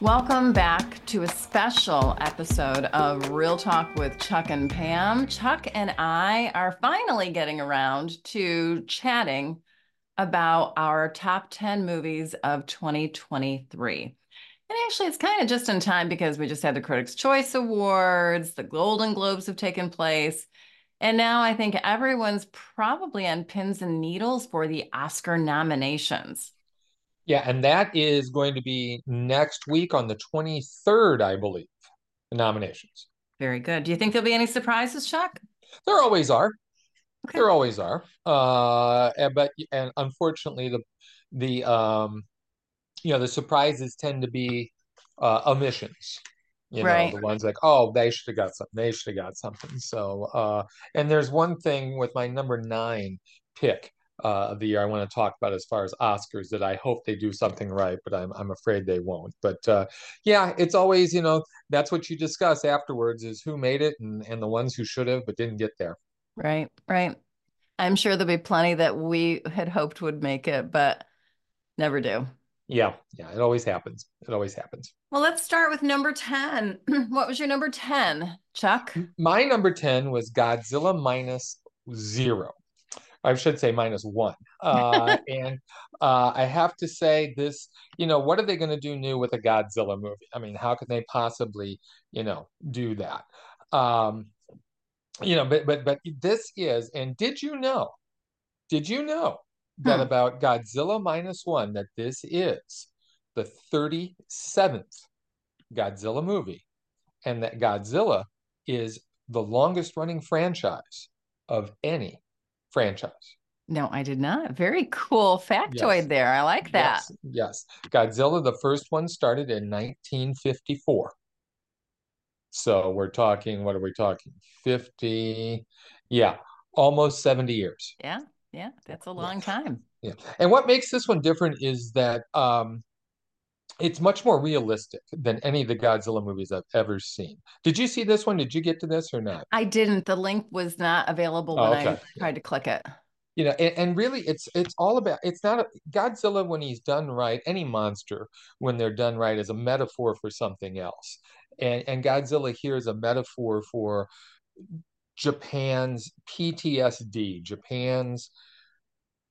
Welcome back to a special episode of Real Talk with Chuck and Pam. Chuck and I are finally getting around to chatting about our top 10 movies of 2023. And actually, it's kind of just in time because we just had the Critics' Choice Awards, the Golden Globes have taken place. And now I think everyone's probably on pins and needles for the Oscar nominations. Yeah, and that is going to be next week on the 23rd, I believe, the nominations. Very good. Do you think there'll be any surprises, Chuck? There always are. Okay. There always are. Uh, and, but and unfortunately, the the um, you know, the surprises tend to be uh, omissions. You know, right. the ones like, oh, they should have got something. They should have got something. So, uh, and there's one thing with my number nine pick uh, of the year I want to talk about as far as Oscars that I hope they do something right, but I'm I'm afraid they won't. But uh, yeah, it's always you know that's what you discuss afterwards is who made it and and the ones who should have but didn't get there. Right, right. I'm sure there'll be plenty that we had hoped would make it, but never do. Yeah, yeah, it always happens. It always happens. Well, let's start with number 10. what was your number 10, Chuck? My number 10 was Godzilla minus zero. I should say minus one. Uh, and uh, I have to say this, you know, what are they going to do new with a Godzilla movie? I mean, how can they possibly, you know, do that? Um, you know, but but but this is, and did you know? Did you know that hmm. about Godzilla minus one that this is the 37th Godzilla movie, and that Godzilla is the longest running franchise of any franchise. No, I did not. Very cool factoid yes. there. I like that. Yes. yes. Godzilla, the first one started in 1954. So we're talking, what are we talking? 50, yeah, almost 70 years. Yeah. Yeah. That's a long yeah. time. Yeah. And what makes this one different is that um, it's much more realistic than any of the Godzilla movies I've ever seen. Did you see this one? Did you get to this or not? I didn't. The link was not available when oh, okay. I tried to click it. You know, and, and, really, it's it's all about. It's not a, Godzilla when he's done right. Any monster when they're done right is a metaphor for something else, and and Godzilla here is a metaphor for Japan's PTSD, Japan's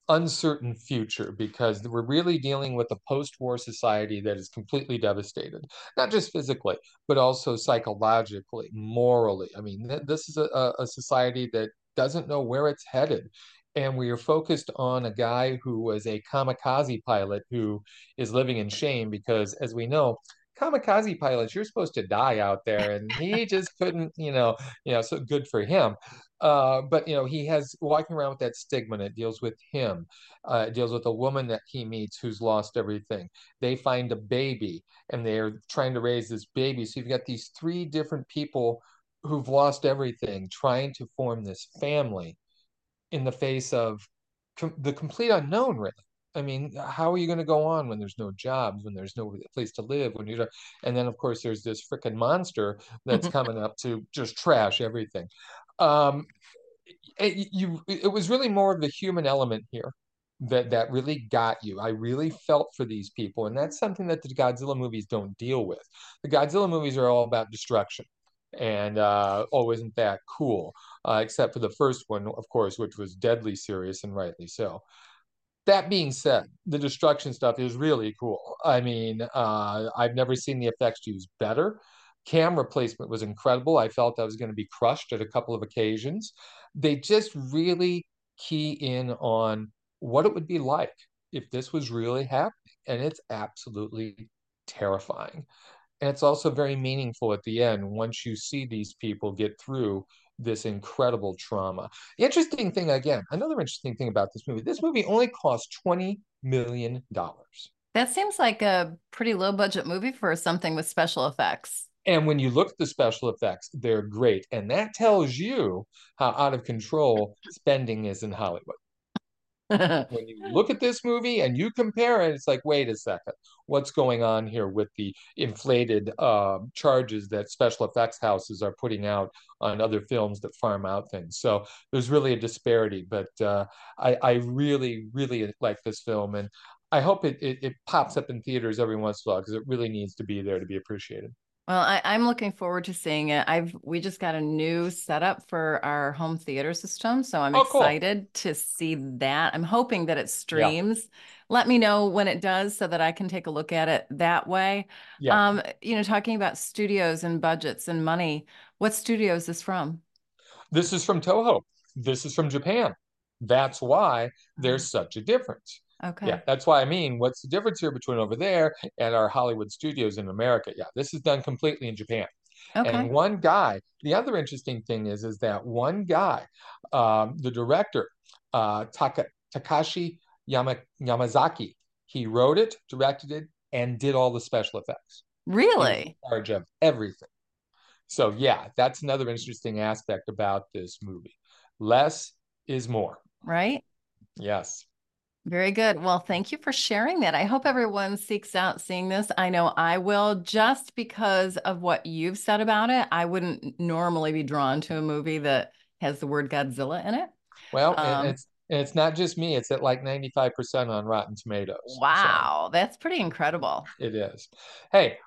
uncertain future because we're really dealing with a post-war society that is completely devastated not just physically but also psychologically morally. I mean th- this is a, a society that doesn't know where it's headed and we are focused on a guy who was a kamikaze pilot who is living in shame because as we know kamikaze pilots you're supposed to die out there and he just couldn't you know you know so good for him. Uh, but you know he has walking around with that stigma and it deals with him uh, it deals with a woman that he meets who's lost everything. They find a baby and they're trying to raise this baby. So you've got these three different people who've lost everything trying to form this family in the face of com- the complete unknown really I mean, how are you going to go on when there's no jobs, when there's no place to live, when you're, and then of course there's this freaking monster that's coming up to just trash everything. Um, it, you, it was really more of the human element here that that really got you. I really felt for these people, and that's something that the Godzilla movies don't deal with. The Godzilla movies are all about destruction, and uh, oh, isn't that cool? Uh, except for the first one, of course, which was deadly serious and rightly so that being said, the destruction stuff is really cool. I mean, uh, I've never seen the effects used better. Camera placement was incredible. I felt I was going to be crushed at a couple of occasions. They just really key in on what it would be like if this was really happening. And it's absolutely terrifying. And it's also very meaningful at the end once you see these people get through this incredible trauma. The interesting thing, again, another interesting thing about this movie, this movie only cost $20 million. That seems like a pretty low budget movie for something with special effects. And when you look at the special effects, they're great. And that tells you how out of control spending is in Hollywood. when you look at this movie and you compare it, it's like, wait a second, what's going on here with the inflated uh, charges that special effects houses are putting out on other films that farm out things? So there's really a disparity. But uh, I, I really, really like this film, and I hope it, it, it pops up in theaters every once in a while because it really needs to be there to be appreciated. Well, I, am looking forward to seeing it. I've we just got a new setup for our home theater system, so I'm oh, excited cool. to see that. I'm hoping that it streams. Yeah. Let me know when it does so that I can take a look at it that way. Yeah. Um, you know, talking about studios and budgets and money, what studio is this from? This is from Toho. This is from Japan. That's why there's mm. such a difference. Okay. Yeah, that's why I mean, what's the difference here between over there and our Hollywood studios in America? Yeah, this is done completely in Japan. Okay. And one guy, the other interesting thing is, is that one guy, um, the director, uh, Taka, Takashi Yama, Yamazaki, he wrote it, directed it, and did all the special effects. Really? in charge of everything. So yeah, that's another interesting aspect about this movie. Less is more. Right? Yes. Very good. Well, thank you for sharing that. I hope everyone seeks out seeing this. I know I will just because of what you've said about it. I wouldn't normally be drawn to a movie that has the word Godzilla in it. Well, um, and it's and it's not just me, it's at like 95% on Rotten Tomatoes. Wow, so that's pretty incredible. It is. Hey,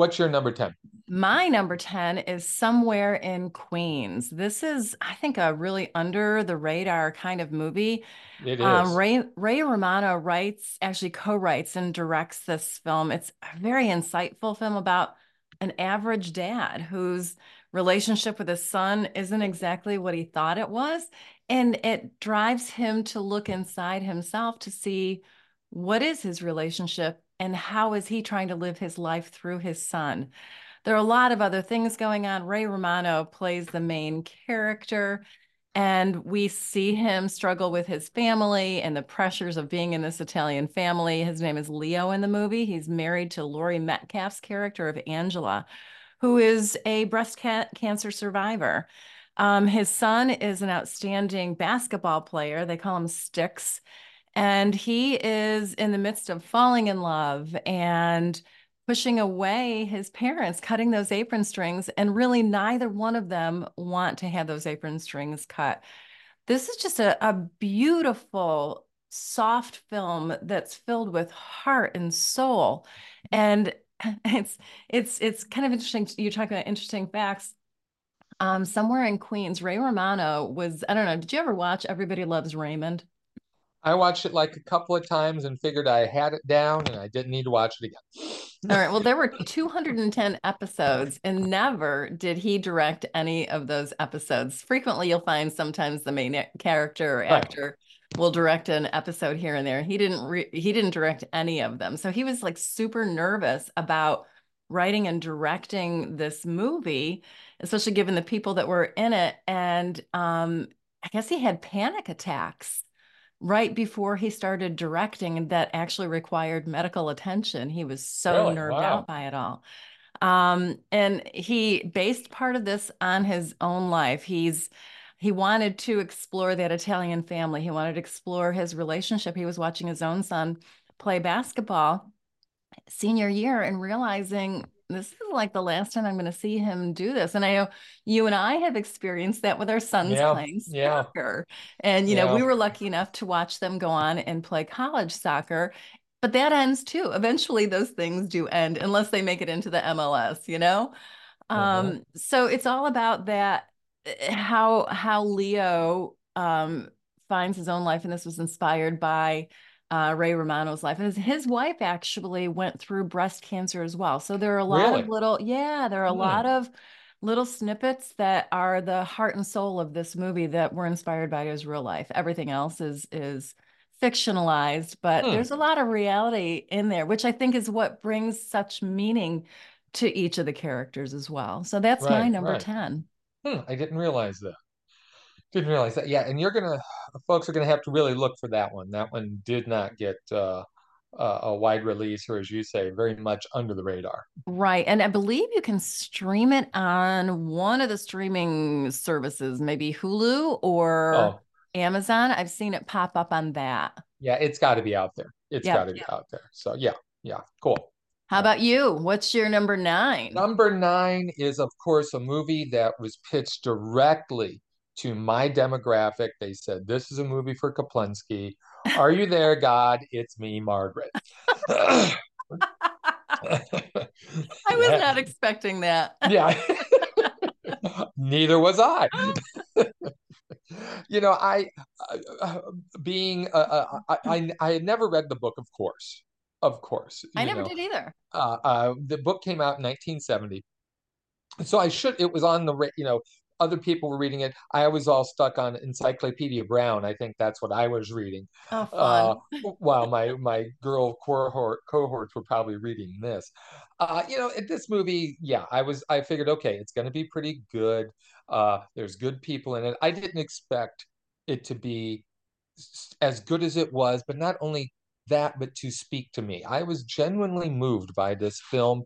What's your number 10? My number 10 is Somewhere in Queens. This is, I think, a really under the radar kind of movie. It um. Um, Ray, Ray Romano writes, actually co writes and directs this film. It's a very insightful film about an average dad whose relationship with his son isn't exactly what he thought it was. And it drives him to look inside himself to see what is his relationship and how is he trying to live his life through his son? There are a lot of other things going on. Ray Romano plays the main character, and we see him struggle with his family and the pressures of being in this Italian family. His name is Leo in the movie. He's married to Laurie Metcalf's character of Angela, who is a breast ca- cancer survivor. Um, his son is an outstanding basketball player. They call him Sticks and he is in the midst of falling in love and pushing away his parents, cutting those apron strings. And really, neither one of them want to have those apron strings cut. This is just a, a beautiful, soft film that's filled with heart and soul. And it's it's it's kind of interesting. You talk about interesting facts. Um, somewhere in Queens, Ray Romano was, I don't know, did you ever watch Everybody Loves Raymond? I watched it like a couple of times and figured I had it down and I didn't need to watch it again. All right. Well, there were 210 episodes, and never did he direct any of those episodes. Frequently, you'll find sometimes the main character or actor right. will direct an episode here and there. He didn't. Re- he didn't direct any of them, so he was like super nervous about writing and directing this movie, especially given the people that were in it. And um, I guess he had panic attacks right before he started directing that actually required medical attention. He was so really? nerved wow. out by it all. Um, and he based part of this on his own life. He's he wanted to explore that Italian family. He wanted to explore his relationship. He was watching his own son play basketball senior year and realizing this is like the last time I'm going to see him do this. And I know you and I have experienced that with our sons yeah, playing soccer. Yeah. And, you know, yeah. we were lucky enough to watch them go on and play college soccer. But that ends too. Eventually, those things do end unless they make it into the MLS, you know? Um, uh-huh. so it's all about that eh, how how Leo um, finds his own life. And this was inspired by uh, Ray Romano's life. And his, his, wife actually went through breast cancer as well. So there are a lot really? of little, yeah, there are a hmm. lot of little snippets that are the heart and soul of this movie that were inspired by his real life. Everything else is is fictionalized, but hmm. there's a lot of reality in there, which I think is what brings such meaning to each of the characters as well. So that's right, my number right. 10. Hmm, I didn't realize that. Didn't realize that. Yeah, and you're gonna folks are gonna have to really look for that one. That one did not get uh, a wide release, or as you say, very much under the radar. Right, and I believe you can stream it on one of the streaming services, maybe Hulu or oh. Amazon. I've seen it pop up on that. Yeah, it's got to be out there. It's got to be out there. So yeah, yeah, cool. How about you? What's your number nine? Number nine is, of course, a movie that was pitched directly to my demographic. They said, This is a movie for Kaplinsky. Are you there, God? It's me, Margaret. I was not expecting that. yeah. Neither was I. you know, I, uh, uh being, uh, uh, I, I, I had never read the book, of course. Of course. I never know. did either. Uh, uh, the book came out in 1970. So I should, it was on the, you know, other people were reading it. I was all stuck on Encyclopedia Brown. I think that's what I was reading. Oh, uh, while my my girl cohort cohorts were probably reading this. Uh, you know, at this movie, yeah, I was I figured, okay, it's going to be pretty good. Uh, there's good people in it. I didn't expect it to be as good as it was, but not only that, but to speak to me. I was genuinely moved by this film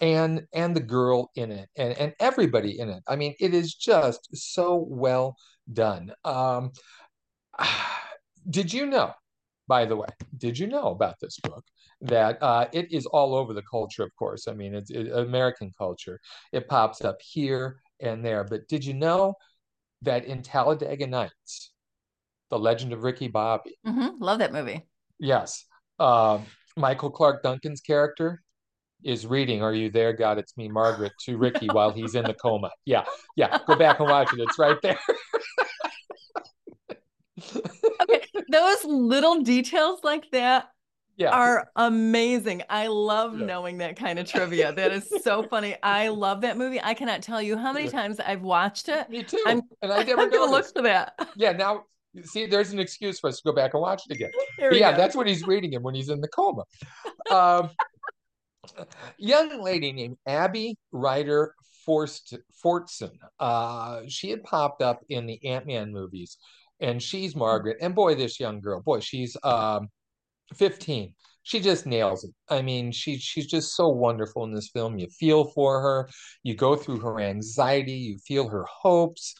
and and the girl in it and and everybody in it. I mean it is just so well done. Um did you know by the way did you know about this book that uh, it is all over the culture of course. I mean it's it, american culture. It pops up here and there but did you know that in talladega nights the legend of ricky bobby mm-hmm. love that movie. Yes. Uh, michael clarke duncan's character is reading "Are You There, God? It's Me, Margaret" to Ricky while he's in the coma. Yeah, yeah. Go back and watch it. It's right there. okay, those little details like that yeah. are amazing. I love yeah. knowing that kind of trivia. That is so funny. I love that movie. I cannot tell you how many times I've watched it. Me too. I'm, and I never I'm gonna look for that. Yeah, now see, there's an excuse for us to go back and watch it again. yeah, go. that's what he's reading him when he's in the coma. Um, young lady named Abby Ryder Forst Fortson. Uh, she had popped up in the Ant Man movies, and she's Margaret. And boy, this young girl, boy, she's um, 15. She just nails it. I mean, she she's just so wonderful in this film. You feel for her, you go through her anxiety, you feel her hopes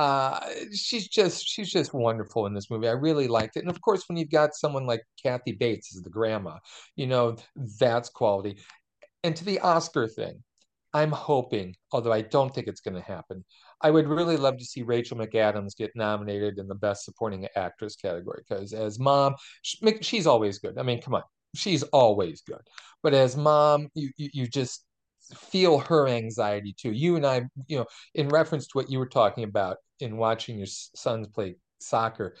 uh she's just she's just wonderful in this movie i really liked it and of course when you've got someone like kathy bates as the grandma you know that's quality and to the oscar thing i'm hoping although i don't think it's going to happen i would really love to see rachel mcadams get nominated in the best supporting actress category because as mom she's always good i mean come on she's always good but as mom you you, you just feel her anxiety too. You and I, you know, in reference to what you were talking about in watching your sons play soccer,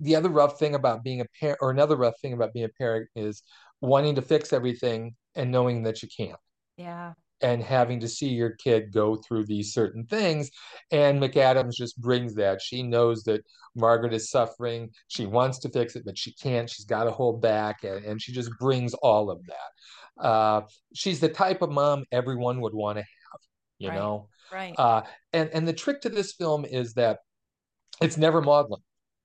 the other rough thing about being a parent, or another rough thing about being a parent, is wanting to fix everything and knowing that you can't. Yeah. And having to see your kid go through these certain things. And McAdams just brings that. She knows that Margaret is suffering. She wants to fix it, but she can't. She's got to hold back. And, and she just brings all of that. Uh, she's the type of mom everyone would want to have, you right. know? Right. Uh, and, and the trick to this film is that it's never maudlin.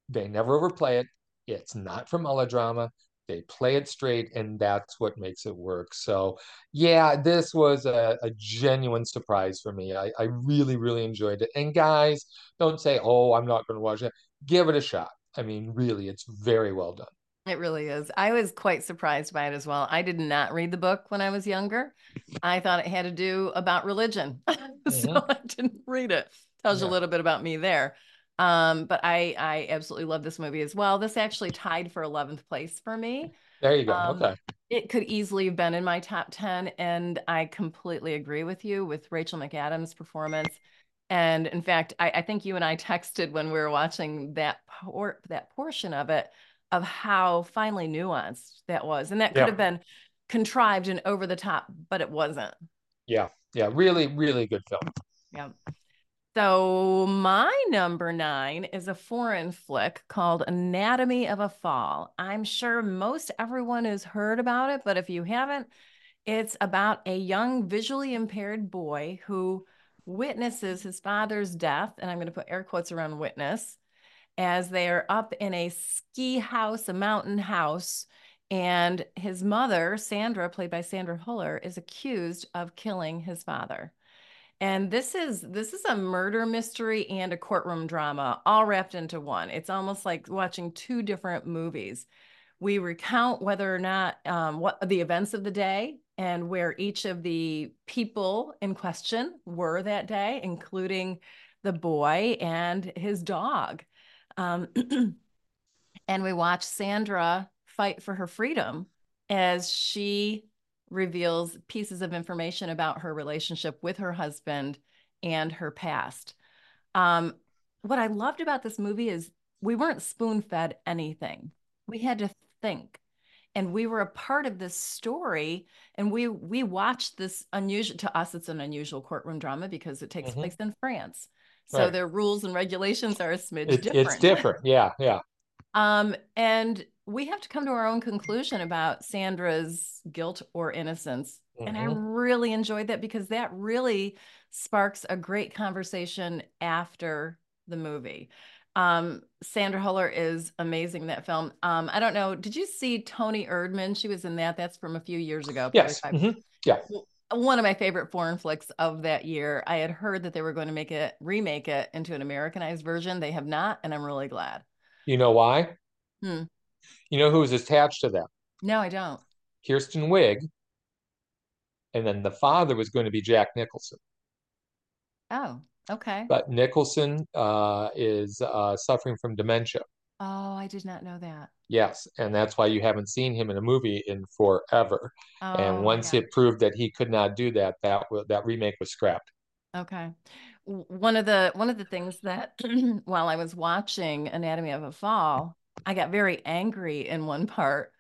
They never overplay it. It's not for melodrama. They play it straight, and that's what makes it work. So, yeah, this was a, a genuine surprise for me. I, I really, really enjoyed it. And guys, don't say, oh, I'm not going to watch it. Give it a shot. I mean, really, it's very well done. It really is. I was quite surprised by it as well. I did not read the book when I was younger. I thought it had to do about religion. Mm-hmm. so I didn't read it. Tells yeah. you a little bit about me there. Um, but I I absolutely love this movie as well. This actually tied for 11th place for me. There you go. Um, okay. It could easily have been in my top 10 and I completely agree with you with Rachel McAdams' performance. And in fact, I, I think you and I texted when we were watching that por- that portion of it of how finely nuanced that was. And that could yeah. have been contrived and over the top, but it wasn't. Yeah. Yeah. Really, really good film. Yeah. So my number nine is a foreign flick called Anatomy of a Fall. I'm sure most everyone has heard about it, but if you haven't, it's about a young visually impaired boy who witnesses his father's death, and I'm going to put air quotes around witness, as they are up in a ski house, a mountain house. And his mother, Sandra, played by Sandra Huller, is accused of killing his father. And this is this is a murder mystery and a courtroom drama all wrapped into one. It's almost like watching two different movies. We recount whether or not um, what the events of the day and where each of the people in question were that day, including the boy and his dog. Um, and we watch Sandra fight for her freedom as she reveals pieces of information about her relationship with her husband and her past. Um, what I loved about this movie is we weren't spoon fed anything. We had to think and we were a part of this story and we we watched this unusual to us it's an unusual courtroom drama because it takes mm-hmm. place in france so right. their rules and regulations are a smidge it, different it's different yeah yeah um and we have to come to our own conclusion about sandra's guilt or innocence mm-hmm. and i mm-hmm. really enjoyed that because that really sparks a great conversation after the movie um, Sandra Huller is amazing in that film. Um, I don't know. Did you see Toni Erdmann? She was in that. That's from a few years ago. Yes. Mm-hmm. Yeah. One of my favorite foreign flicks of that year. I had heard that they were going to make it remake it into an Americanized version. They have not, and I'm really glad. You know why? Hmm. You know who was attached to that? No, I don't. Kristen Wiig, And then the father was going to be Jack Nicholson. Oh. Okay. But Nicholson uh, is uh, suffering from dementia. Oh, I did not know that. Yes, and that's why you haven't seen him in a movie in forever. Oh, and once it proved that he could not do that, that that remake was scrapped. Okay. One of the one of the things that while I was watching Anatomy of a Fall, I got very angry in one part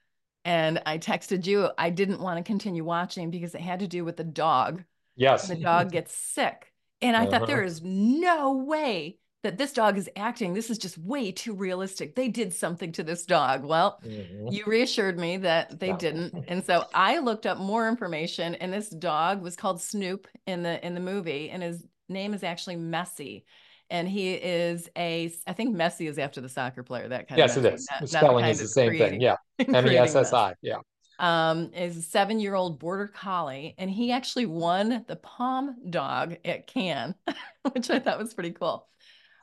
and I texted you I didn't want to continue watching because it had to do with the dog. Yes. The dog gets sick and I uh-huh. thought there is no way that this dog is acting. This is just way too realistic. They did something to this dog. Well, mm-hmm. you reassured me that they yeah. didn't. And so I looked up more information and this dog was called Snoop in the in the movie and his name is actually Messi. And he is a, I think Messi is after the soccer player. That kind yes, of. Yes, it is. Not, the spelling is the same creating, thing. Yeah, M E S S I. Yeah um, is a seven year old border collie, and he actually won the Palm Dog at Cannes, which I thought was pretty cool.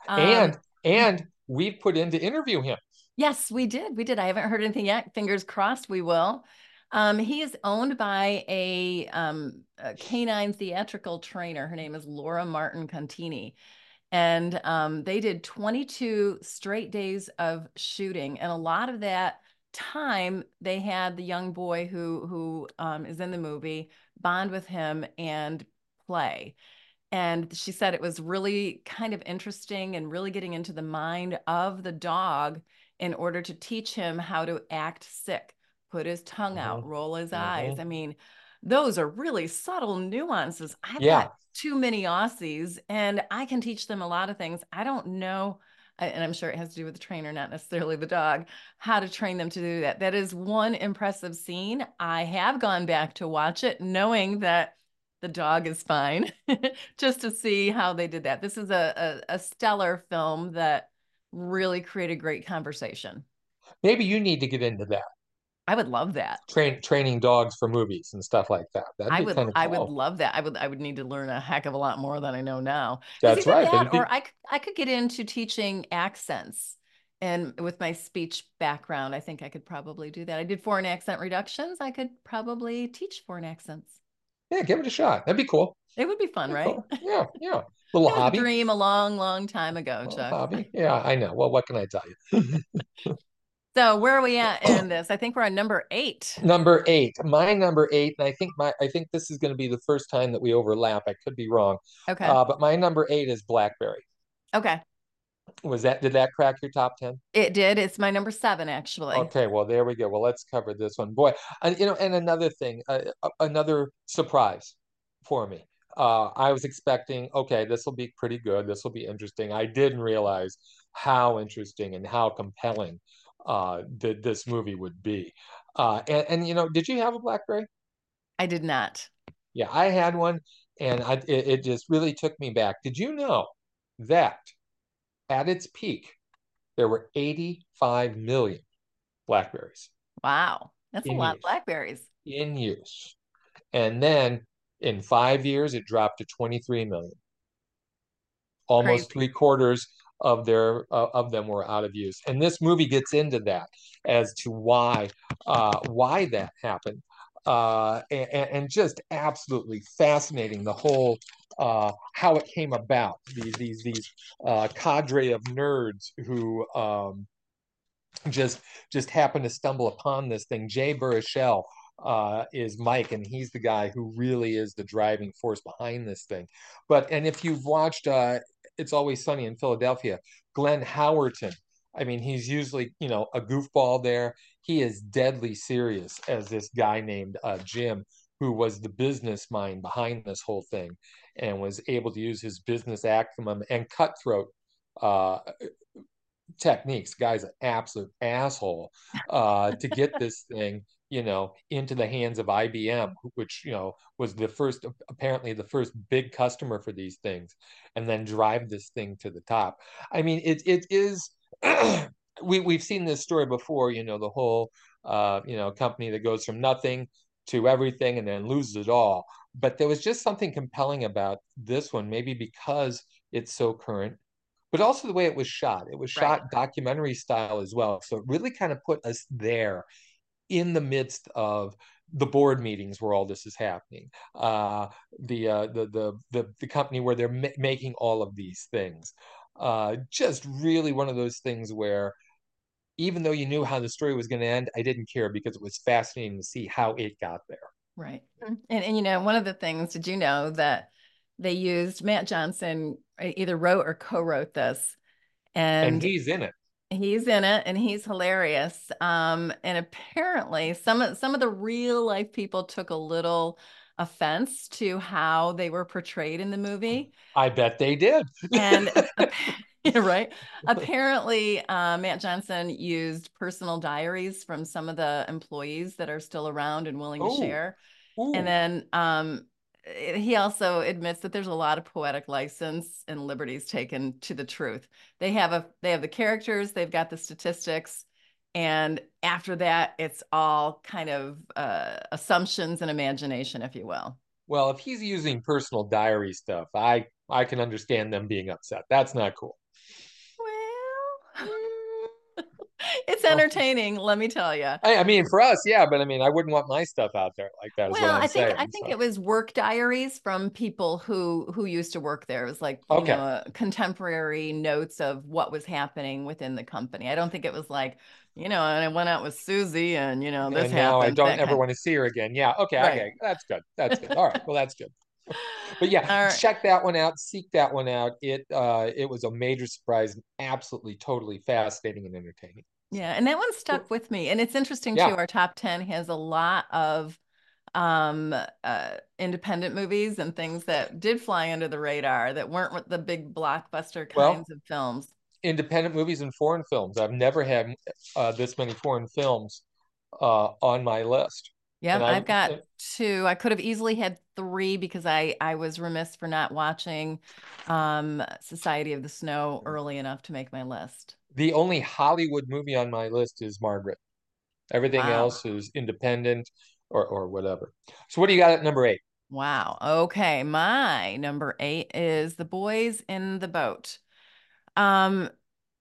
Um, and and we put in to interview him. Yes, we did. We did. I haven't heard anything yet. Fingers crossed, we will. Um, he is owned by a, um, a, canine theatrical trainer. Her name is Laura Martin Contini. And um, they did 22 straight days of shooting. And a lot of that time they had the young boy who who um, is in the movie bond with him and play and she said it was really kind of interesting and really getting into the mind of the dog in order to teach him how to act sick put his tongue mm-hmm. out roll his mm-hmm. eyes i mean those are really subtle nuances i've yeah. got too many aussies and i can teach them a lot of things i don't know and I'm sure it has to do with the trainer, not necessarily the dog, how to train them to do that. That is one impressive scene. I have gone back to watch it knowing that the dog is fine, just to see how they did that. This is a, a, a stellar film that really created great conversation. Maybe you need to get into that. I would love that. Train training dogs for movies and stuff like that. That'd I would kind of cool. I would love that. I would I would need to learn a heck of a lot more than I know now. That's right. That, or I I could get into teaching accents. And with my speech background, I think I could probably do that. I did foreign accent reductions. I could probably teach foreign accents. Yeah, give it a shot. That'd be cool. It would be fun, right? Cool. Yeah, yeah. Little hobby. dream a long, long time ago, Chuck. Hobby. Yeah, I know. Well, what can I tell you? So where are we at in this? I think we're on number eight. Number eight. My number eight, and I think my I think this is going to be the first time that we overlap. I could be wrong. Okay. Uh, but my number eight is Blackberry. Okay. Was that did that crack your top ten? It did. It's my number seven, actually. Okay. Well, there we go. Well, let's cover this one, boy. And you know, and another thing, uh, another surprise for me. Uh, I was expecting, okay, this will be pretty good. This will be interesting. I didn't realize how interesting and how compelling uh, that this movie would be. Uh, and, and you know, did you have a BlackBerry? I did not. Yeah, I had one, and I, it, it just really took me back. Did you know that at its peak there were 85 million blackberries? Wow, that's a lot use, of blackberries in use. And then in five years, it dropped to 23 million. Almost Crazy. three quarters of their uh, of them were out of use. And this movie gets into that as to why uh, why that happened. Uh, and, and, just absolutely fascinating the whole uh, how it came about these these these uh, cadre of nerds who um, just just happened to stumble upon this thing. Jay Baruchel uh, is Mike, and he's the guy who really is the driving force behind this thing. But and if you've watched uh, It's Always Sunny in Philadelphia, Glenn Howerton, I mean, he's usually you know a goofball there. He is deadly serious as this guy named uh, Jim, who was the business mind behind this whole thing, and was able to use his business acumen and cutthroat uh, techniques. Guy's an absolute asshole uh, to get this thing, you know, into the hands of IBM, which you know was the first, apparently the first big customer for these things, and then drive this thing to the top. I mean, it it is. we we've seen this story before. You know, the whole uh, you know company that goes from nothing to everything and then loses it all. But there was just something compelling about this one, maybe because it's so current but also the way it was shot. It was shot right. documentary style as well. So it really kind of put us there in the midst of the board meetings where all this is happening, uh, the, uh, the, the the the company where they're ma- making all of these things. Uh, just really one of those things where, even though you knew how the story was going to end, I didn't care because it was fascinating to see how it got there. Right, and and you know one of the things did you know that they used Matt Johnson either wrote or co-wrote this, and, and he's in it. He's in it, and he's hilarious. Um, and apparently, some of some of the real life people took a little offense to how they were portrayed in the movie. I bet they did. and right. Apparently, uh, Matt Johnson used personal diaries from some of the employees that are still around and willing Ooh. to share. Ooh. And then um, Eh, he also admits that there's a lot of poetic license and liberties taken to the truth. They have a they have the characters, they've got the statistics, and after that, it's all kind of uh, assumptions and imagination, if you will. Well, if he's using personal diary stuff, I I can understand them being upset. That's not cool. Well. It's entertaining, let me tell you. I, I, mean, for us, yeah, but I mean, I wouldn't want my stuff out there like that. Well, I think saying, I think so. it was work diaries from people who who used to work there. It was like you okay. know, contemporary notes of what was happening within the company. I don't think it was like you know, and I went out with Susie, and you know, this and now happened. I don't ever want to see her again. Yeah, okay, right. okay, that's good. That's good. All right, well, that's good. But yeah, right. check that one out. Seek that one out. It uh, it was a major surprise, absolutely, totally fascinating and entertaining. Yeah, and that one stuck with me. And it's interesting yeah. too. Our top 10 has a lot of um uh independent movies and things that did fly under the radar that weren't the big blockbuster kinds well, of films. Independent movies and foreign films. I've never had uh, this many foreign films uh on my list. Yeah, I've got two. I could have easily had three because I I was remiss for not watching um Society of the Snow early enough to make my list the only Hollywood movie on my list is Margaret. Everything wow. else is independent or or whatever. So what do you got at number eight? Wow. Okay. My number eight is The Boys in the Boat. Um,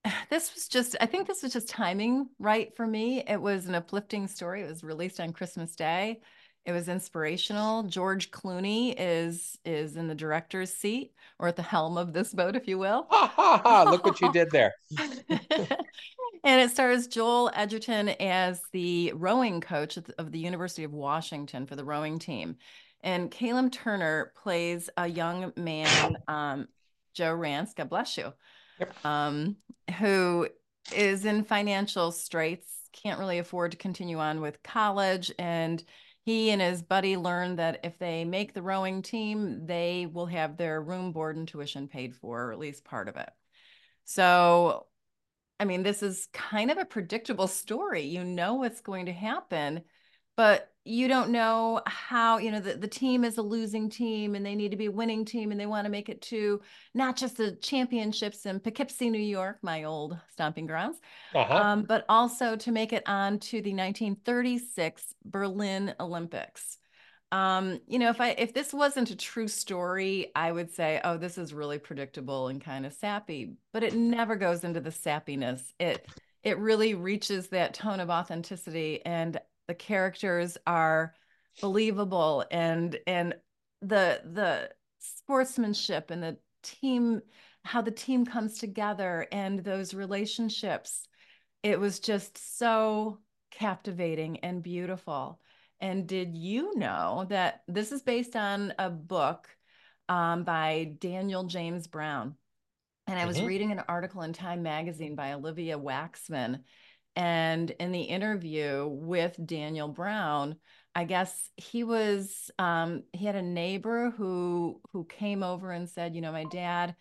this was just, I think this was just timing right for me. It was an uplifting story. It was released on Christmas Day. It was inspirational. George Clooney is is in the director's seat or at the helm of this boat, if you will. ha, ha, ha. Look what you did there. and it stars Joel Edgerton as the rowing coach of the University of Washington for the rowing team. And Callum Turner plays a young man, um, Joe Rantz, God bless you, um, who is in financial straits, can't really afford to continue on with college, and he and his buddy learn that if they make the rowing team, they will have their room, board, and tuition paid for, or at least part of it. So, I mean, this is kind of a predictable story. You know what's going to happen, but you don't know how, you know, the, the team is a losing team and they need to be a winning team and they want to make it to not just the championships in Poughkeepsie, New York, my old stomping grounds, uh-huh. um, but also to make it on to the 1936 Berlin Olympics. Um, you know, if I if this wasn't a true story, I would say, oh, this is really predictable and kind of sappy, but it never goes into the sappiness. It it really reaches that tone of authenticity and the characters are believable and and the the sportsmanship and the team how the team comes together and those relationships it was just so captivating and beautiful. And did you know that this is based on a book um, by Daniel James Brown? And I was mm-hmm. reading an article in Time Magazine by Olivia Waxman. And in the interview with Daniel Brown, I guess he was um, he had a neighbor who who came over and said, you know, my dad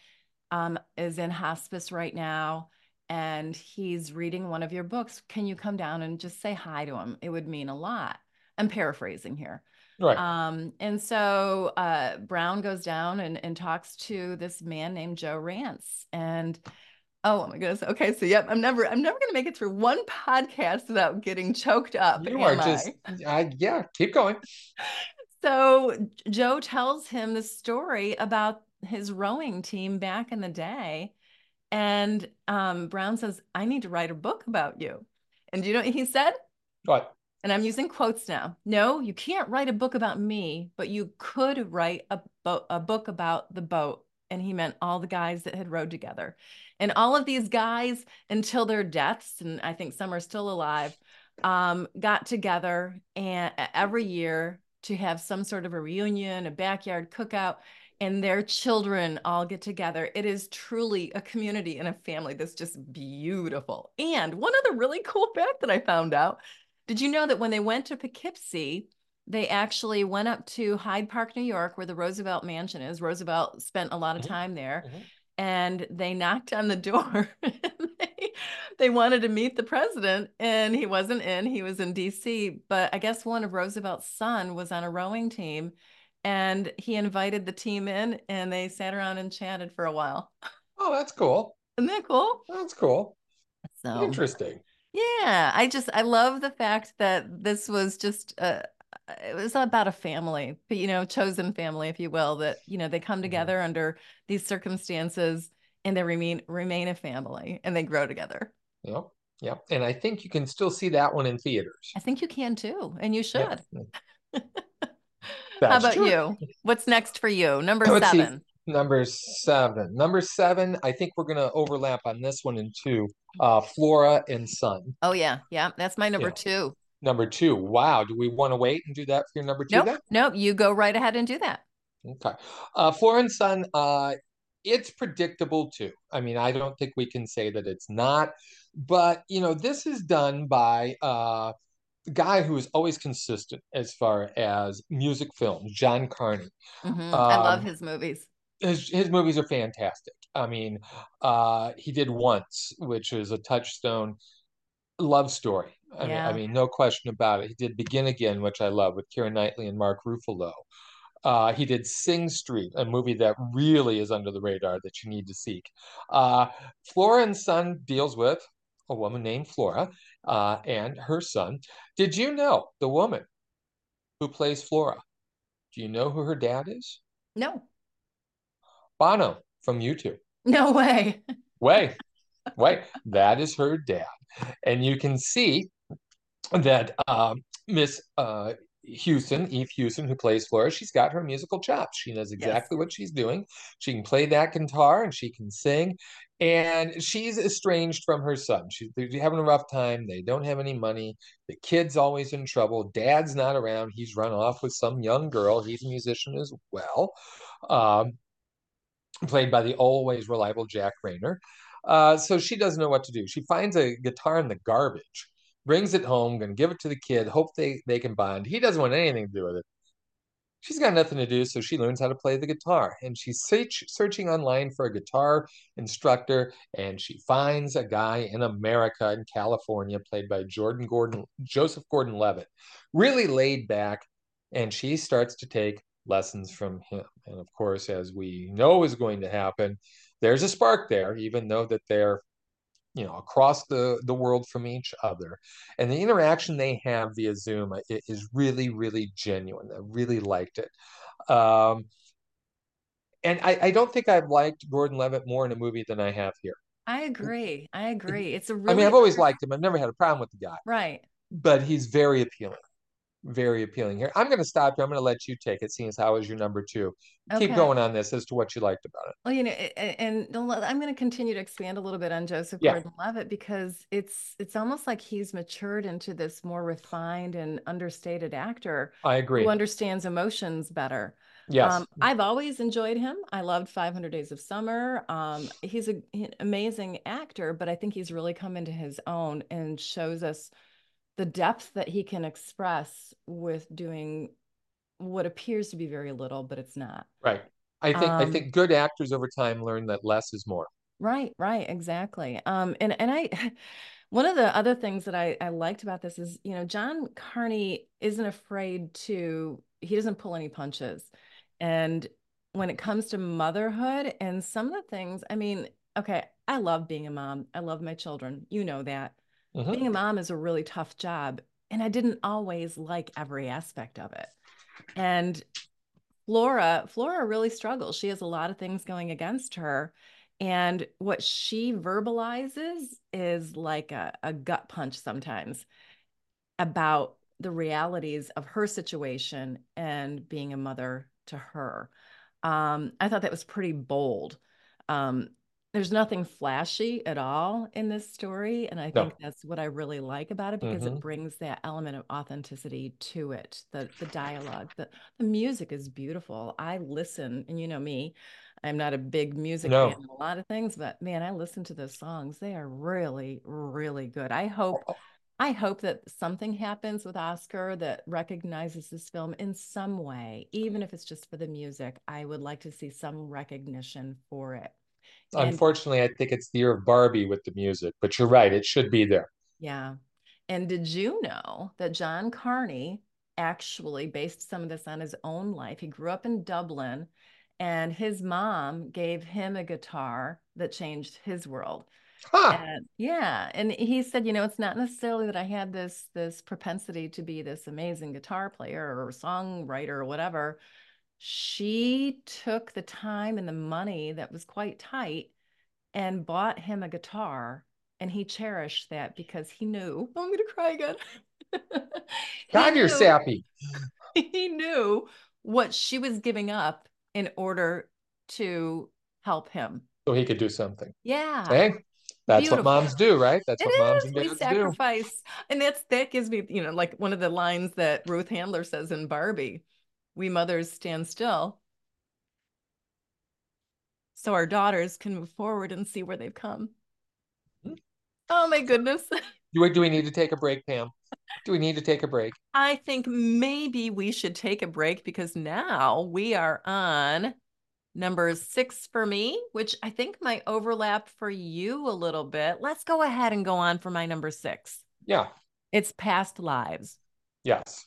um, is in hospice right now and he's reading one of your books. Can you come down and just say hi to him? It would mean a lot. I'm paraphrasing here. Right. Um, and so uh, Brown goes down and, and talks to this man named Joe Rantz. And oh my goodness. Okay. So yep, I'm never I'm never gonna make it through one podcast without getting choked up. You are just I? Uh, yeah, keep going. So Joe tells him the story about his rowing team back in the day. And um, Brown says, I need to write a book about you. And do you know what he said? What? And I'm using quotes now. No, you can't write a book about me, but you could write a, bo- a book about the boat. And he meant all the guys that had rode together. And all of these guys, until their deaths, and I think some are still alive, um, got together and every year to have some sort of a reunion, a backyard cookout and their children all get together. It is truly a community and a family that's just beautiful. And one other really cool fact that I found out did you know that when they went to Poughkeepsie, they actually went up to Hyde Park, New York, where the Roosevelt Mansion is. Roosevelt spent a lot of mm-hmm. time there. Mm-hmm. And they knocked on the door. they, they wanted to meet the president, and he wasn't in. He was in DC. But I guess one of Roosevelt's son was on a rowing team and he invited the team in and they sat around and chatted for a while. Oh, that's cool. Isn't that cool? That's cool. So interesting. Yeah, I just I love the fact that this was just uh it was about a family, but you know, chosen family, if you will, that you know they come mm-hmm. together mm-hmm. under these circumstances and they remain remain a family and they grow together. Yep. Yep. And I think you can still see that one in theaters. I think you can too, and you should. Yeah. How about true. you? What's next for you? Number Let's seven. See. Number seven. Number seven. I think we're gonna overlap on this one in two. Uh, Flora and Son. Oh yeah, yeah. That's my number yeah. two. Number two. Wow. Do we want to wait and do that for your number two? Nope. Then? Nope. You go right ahead and do that. Okay. Uh, Flora and Son. Uh, it's predictable too. I mean, I don't think we can say that it's not, but you know, this is done by uh guy who is always consistent as far as music films, John Carney. Mm-hmm. Um, I love his movies. His, his movies are fantastic. I mean, uh, he did Once, which is a touchstone love story. I, yeah. mean, I mean, no question about it. He did Begin Again, which I love, with Keira Knightley and Mark Ruffalo. Uh, he did Sing Street, a movie that really is under the radar that you need to seek. Uh, Flora and Son deals with a woman named Flora uh, and her son. Did you know the woman who plays Flora? Do you know who her dad is? No. Bono from U2. No way. way. wait. That is her dad. And you can see that uh, Miss uh, Hewson, Eve Hewson, who plays Flora, she's got her musical chops. She knows exactly yes. what she's doing. She can play that guitar and she can sing. And she's estranged from her son. She's having a rough time. They don't have any money. The kid's always in trouble. Dad's not around. He's run off with some young girl. He's a musician as well. Um, played by the always reliable Jack Reynor. Uh, so she doesn't know what to do. She finds a guitar in the garbage brings it home, gonna give it to the kid, hope they they can bond. He doesn't want anything to do with it. She's got nothing to do, so she learns how to play the guitar. And she's search, searching online for a guitar instructor, and she finds a guy in America, in California, played by Jordan Gordon, Joseph Gordon-Levitt, really laid back, and she starts to take lessons from him. And of course, as we know is going to happen, there's a spark there, even though that they're you know across the the world from each other and the interaction they have via zoom is really really genuine i really liked it um and I, I don't think I've liked Gordon Levitt more in a movie than I have here. I agree. I agree. It's a really I mean, I've always liked him. I've never had a problem with the guy. Right. But he's very appealing. Very appealing here. I'm going to stop here. I'm going to let you take it, seeing as how is your number two. Keep going on this as to what you liked about it. Well, you know, and I'm going to continue to expand a little bit on Joseph Yeah. Gordon-Levitt because it's it's almost like he's matured into this more refined and understated actor I agree. who understands emotions better. Yes. Um, I've always enjoyed him. I loved 500 Days of Summer. Um, he's a, an amazing actor, but I think he's really come into his own and shows us the depth that he can express with doing what appears to be very little, but it's not. right. I think I Um, think good actors over time learn that less is more. Right, right, exactly. Um, and and I, one of the other things that I I liked about this is, you know, John Carney isn't afraid to, he doesn't pull any punches. And when it comes to motherhood and some of the things, I mean, okay, I love being a mom. I love my children. You know that. Mhm. Being a mom is a really tough job, and I didn't always like every aspect of it. And Flora, Flora really struggles. She has a lot of things going against her. And what she verbalizes is like a, a gut punch sometimes about the realities of her situation and being a mother to her. Um, I thought that was pretty bold. Um, there's nothing flashy at all in this story. And I No. think that's what I really like about it because Mhm. it brings that element of authenticity to it. The the dialogue, the, the music is beautiful. I listen, and you know me, I'm not a big music No. fan a lot of things, but man, I listen to those songs. They are really, really good. I hope Oh, I hope that something happens with Oscar that recognizes this film in some way, even if it's just for the music. I would like to see some recognition for it. Unfortunately, I think it's the year of Barbie with the music, but you're right, it should be there. yeah. And did you know that John Carney actually based some of this on his own life? He grew up in Dublin and his mom gave him a guitar that changed his world. Huh. And yeah, and he said, you know, it's not necessarily that I had this this propensity to be this amazing guitar player or songwriter or whatever. She took the time and the money that was quite tight and bought him a guitar, and he cherished that because he knew, I'm gonna cry again. God, you're knew sappy. he knew what she was giving up in order to help him. So he could do something. Yeah. Hey, that's Beautiful. what moms do, right? That's It what moms is. and We dads do. sacrifice. And that's that gives me, you know, like one of the lines that Ruth Handler says in Barbie, we mothers stand still. So our daughters can move forward and see where they've come. Hmm. Oh my goodness. Do we, do we need to take a break, Pam? Do we need to take a break? I think maybe we should take a break because now we are on number six for me, which I think might overlap for you a little bit. Let's go ahead and go on for my number six. Yeah. It's Past Lives. Yes.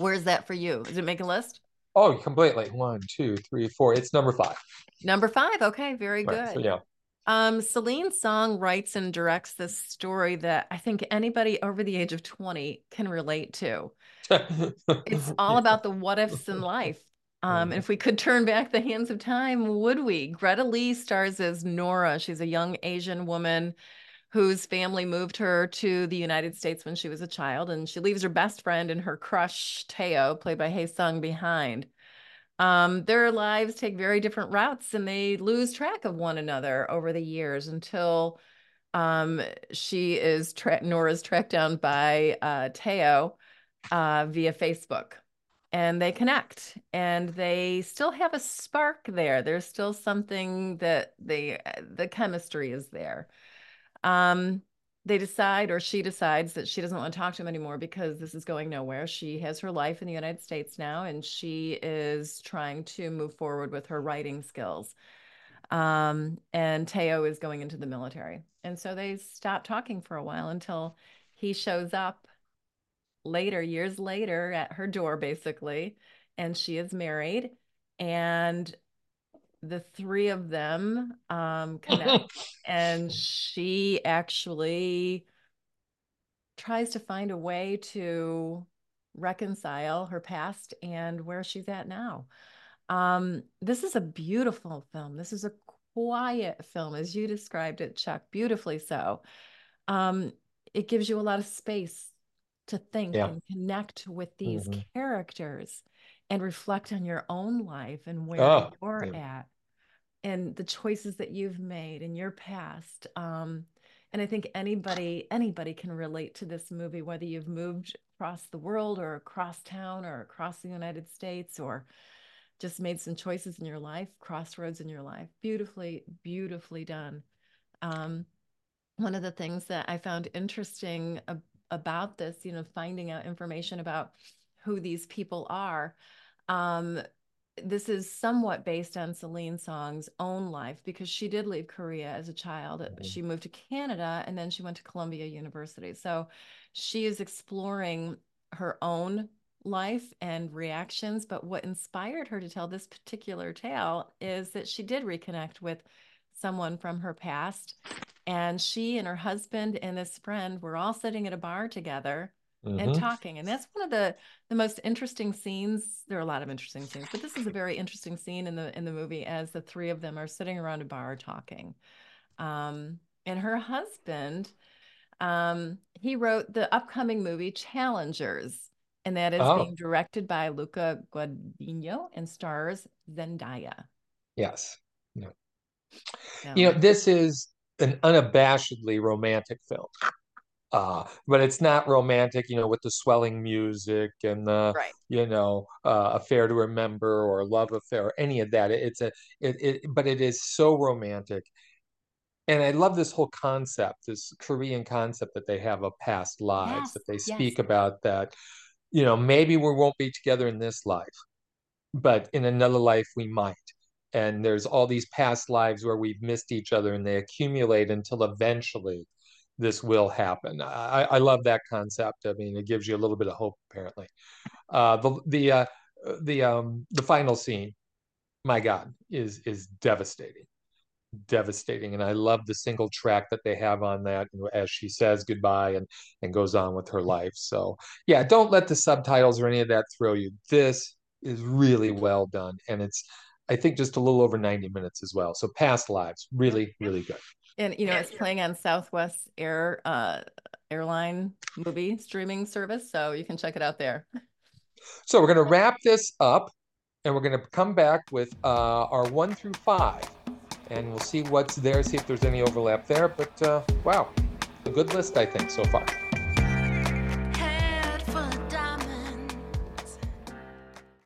Where's that for you? Does it make a list? Oh, completely. One, two, three, four. It's number five. Number five. Okay, very Right. good. So yeah. Um, Celine Song writes and directs this story that I think anybody over the age of 20 can relate to. It's all about the what ifs in life. Um, Mhm. if we could turn back the hands of time, would we? Greta Lee stars as Nora. She's a young Asian woman whose family moved her to the United States when she was a child, and she leaves her best friend and her crush, Teo, played by Hae Sung, behind. Um, their lives take very different routes and they lose track of one another over the years until um, she is tra- Nora's tracked down by uh, Teo uh, via Facebook. And they connect and they still have a spark there. There's still something that they, the chemistry is there. Um, they decide, or she decides, that she doesn't want to talk to him anymore because this is going nowhere. She has her life in the United States now, and she is trying to move forward with her writing skills. Um, and Teo is going into the military. And so they stop talking for a while until he shows up later, years later, at her door, basically, and she is married. And the three of them um, connect and she actually tries to find a way to reconcile her past and where she's at now. Um, this is a beautiful film. This is a quiet film, as you described it, Chuck, beautifully so. Um, it gives you a lot of space to think Yeah. and connect with these Mhm. characters and reflect on your own life and where Oh, you're yeah. at and the choices that you've made in your past. Um, and I think anybody anybody can relate to this movie, whether you've moved across the world or across town or across the United States or just made some choices in your life, crossroads in your life. Beautifully, beautifully done. Um, one of the things that I found interesting ab- about this, you know, finding out information about who these people are. Um, this is somewhat based on Celine Song's own life because she did leave Korea as a child. Mhm. She moved to Canada and then she went to Columbia University. So she is exploring her own life and reactions. But what inspired her to tell this particular tale is that she did reconnect with someone from her past. And she and her husband and this friend were all sitting at a bar together and Mhm. talking. And that's one of the the most interesting scenes. There are a lot of interesting scenes, but this is a very interesting scene in the in the movie as the three of them are sitting around a bar talking. Um, and her husband, um, he wrote the upcoming movie Challengers, and that is Oh. being directed by Luca Guadagnino and stars Zendaya. Yes. You know, this is an unabashedly romantic film. Uh, but it's not romantic, you know, with the swelling music and the, right. you know, uh, affair to remember or love affair or any of that. It's a, it, it, but it is so romantic. And I love this whole concept, this Korean concept that they have of past lives, Yes, that they yes. speak about that, you know, maybe we won't be together in this life, but in another life we might. And there's all these past lives where we've missed each other and they accumulate until eventually this will happen. I, I love that concept. I mean, it gives you a little bit of hope, apparently. Uh, the the uh, the um the final scene, my God, is is devastating, devastating, and I love the single track that they have on that as she says goodbye and and goes on with her life. So yeah, don't let the subtitles or any of that throw you. This is really well done, and it's I think just a little over 90 minutes as well. So past lives, really, really good. And you know, it's playing on Southwest Air uh airline movie streaming service, so you can check it out there. So we're going to wrap this up and we're going to come back with uh, our one through five and we'll see what's there, see if there's any overlap there. But uh, wow, a good list, I think, so far.